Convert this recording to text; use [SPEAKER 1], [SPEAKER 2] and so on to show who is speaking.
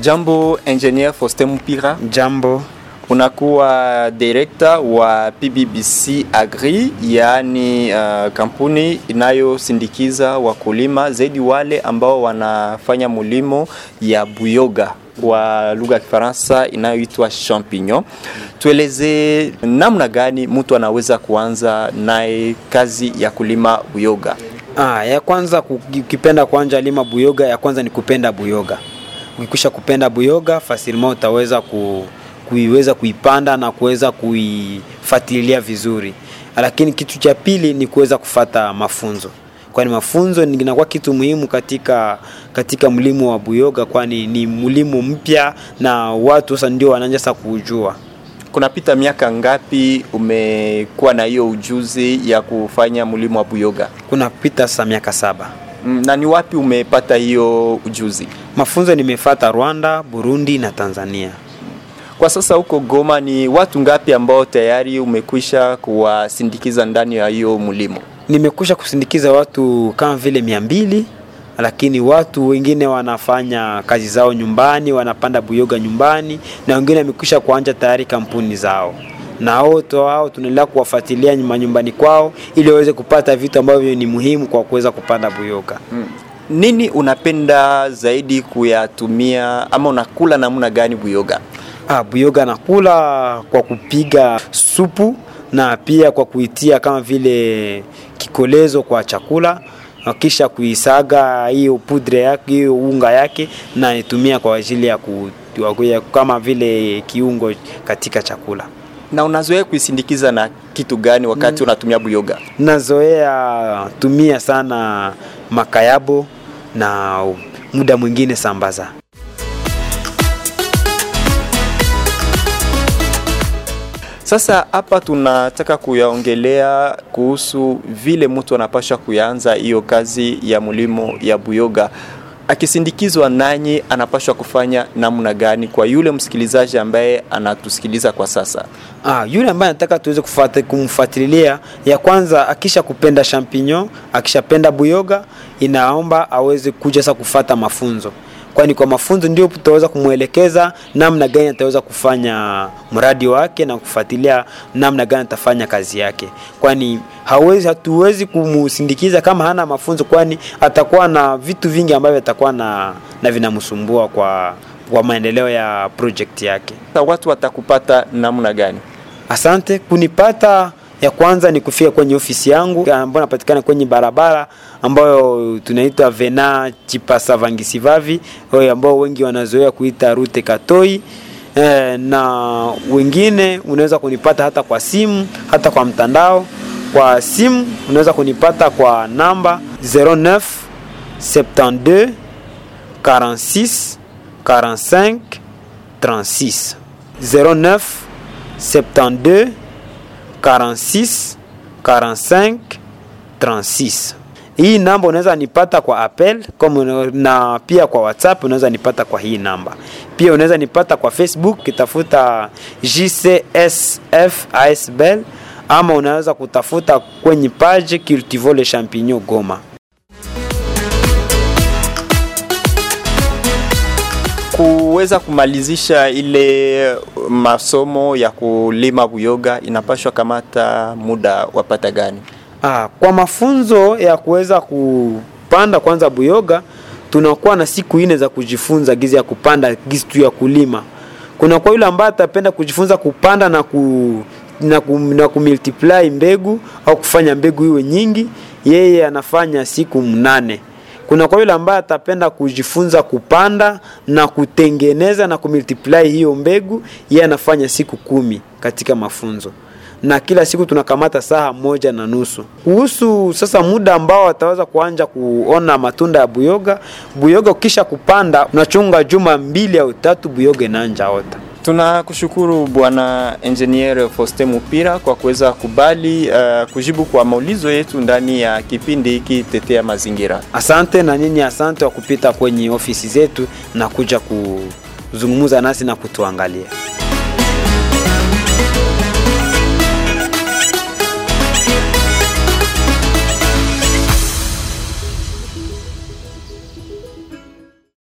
[SPEAKER 1] Jambo Engineer Faustin Mpira.
[SPEAKER 2] Jambo.
[SPEAKER 1] unakuwa direkta wa PBBC Agri, yaani uh, kampuni inayosindikiza wakulima zaidi wale ambao wanafanya mulimo ya buyoga kwa lugha ya Kifaransa inayoitwa champignon. Tueleze namna gani mtu anaweza kuanza naye kazi ya kulima buyoga?
[SPEAKER 2] Ah, ya kwanza ukipenda kuanja lima buyoga, ya kwanza ni kupenda buyoga. Ukikwisha kupenda buyoga, fasilima utaweza ku, kuiweza kuipanda na kuweza kuifuatilia vizuri. Lakini kitu cha pili ni kuweza kufata mafunzo, kwani mafunzo inakuwa kitu muhimu katika katika mlimo wa buyoga, kwani ni mlimo mpya na watu sasa ndio wanaanza sasa kujua.
[SPEAKER 1] Kunapita miaka ngapi umekuwa na hiyo ujuzi ya kufanya mlimo wa buyoga?
[SPEAKER 2] Kunapita sasa miaka saba.
[SPEAKER 1] Mm, na ni wapi umepata hiyo ujuzi?
[SPEAKER 2] Mafunzo nimefata Rwanda, Burundi na Tanzania.
[SPEAKER 1] Kwa sasa huko Goma ni watu ngapi ambao tayari umekwisha kuwasindikiza ndani ya hiyo mlimo?
[SPEAKER 2] Nimekwisha kusindikiza watu kama vile mia mbili, lakini watu wengine wanafanya kazi zao nyumbani, wanapanda buyoga nyumbani, na wengine wamekwisha kuanja tayari kampuni zao, na wote wao tunaendelea kuwafuatilia manyumbani kwao, ili waweze kupata vitu ambavyo ni muhimu kwa kuweza kupanda buyoga.
[SPEAKER 1] Mm. Nini unapenda zaidi kuyatumia ama unakula namna gani buyoga?
[SPEAKER 2] Ah, buyoga nakula kwa kupiga supu na pia kwa kuitia kama vile kikolezo kwa chakula na kisha kuisaga hiyo pudre yake hiyo unga yake na itumia kwa ajili ya ku, kama vile kiungo katika chakula.
[SPEAKER 1] Na unazoea kuisindikiza na kitu gani wakati unatumia buyoga?
[SPEAKER 2] Nazoea tumia sana makayabo na muda mwingine sambaza.
[SPEAKER 1] Sasa hapa tunataka kuyaongelea kuhusu vile mtu anapasha kuyaanza hiyo kazi ya mlimo ya buyoga. Akisindikizwa nanyi, anapashwa kufanya namna gani kwa yule msikilizaji ambaye anatusikiliza kwa sasa?
[SPEAKER 2] Ah, yule ambaye anataka tuweze kumfuatilia, ya kwanza akisha kupenda champignon, akishapenda buyoga, inaomba aweze kuja sasa kufata mafunzo kwani kwa mafunzo ndio tutaweza kumwelekeza namna gani ataweza kufanya mradi wake na kufuatilia namna gani atafanya kazi yake, kwani hawezi, hatuwezi kumsindikiza kama hana mafunzo, kwani atakuwa na vitu vingi ambavyo atakuwa na, na vinamsumbua kwa, kwa maendeleo ya project yake.
[SPEAKER 1] Watu watakupata namna gani?
[SPEAKER 2] Asante kunipata ya kwanza ni kufika kwenye ofisi yangu ambayo napatikana kwenye barabara ambayo tunaitwa Vena Chipasa Vangisivavi, ambao wengi wanazoea kuita Rute Katoi. E, na wengine unaweza kunipata hata kwa simu, hata kwa mtandao. Kwa simu unaweza kunipata kwa namba 09 72 46 45 36 09 72 46 45 36. Hii namba unaweza nipata kwa appel kama na pia kwa WhatsApp unaweza nipata kwa hii namba. Pia unaweza nipata kwa Facebook kitafuta JCSF ASBL ama unaweza kutafuta kwenye page cultivo le champignon Goma.
[SPEAKER 1] Kuweza kumalizisha ile masomo ya kulima buyoga inapashwa kamata muda wapata gani?
[SPEAKER 2] Ah, kwa mafunzo ya kuweza kupanda kwanza buyoga tunakuwa na siku nne za kujifunza gizi ya kupanda gizi tu ya kulima. Kuna kwa yule ambaye atapenda kujifunza kupanda na ku na, ku, na kumultiply mbegu au kufanya mbegu iwe nyingi, yeye anafanya siku mnane. Kuna kwa yule ambaye atapenda kujifunza kupanda na kutengeneza na kumultiply hiyo mbegu, yeye anafanya siku kumi katika mafunzo na kila siku tunakamata saa moja na nusu. Kuhusu sasa muda ambao wataweza kuanja kuona matunda ya buyoga, buyoga ukisha kupanda unachunga juma mbili au tatu, buyoga inaanja ota.
[SPEAKER 1] Tunakushukuru Bwana Engineer Faustin Mupira kwa kuweza kubali uh, kujibu kwa maulizo yetu ndani ya kipindi hiki Tetea Mazingira.
[SPEAKER 2] Asante na nyinyi, asante wa kupita kwenye ofisi zetu na kuja kuzungumza nasi na kutuangalia.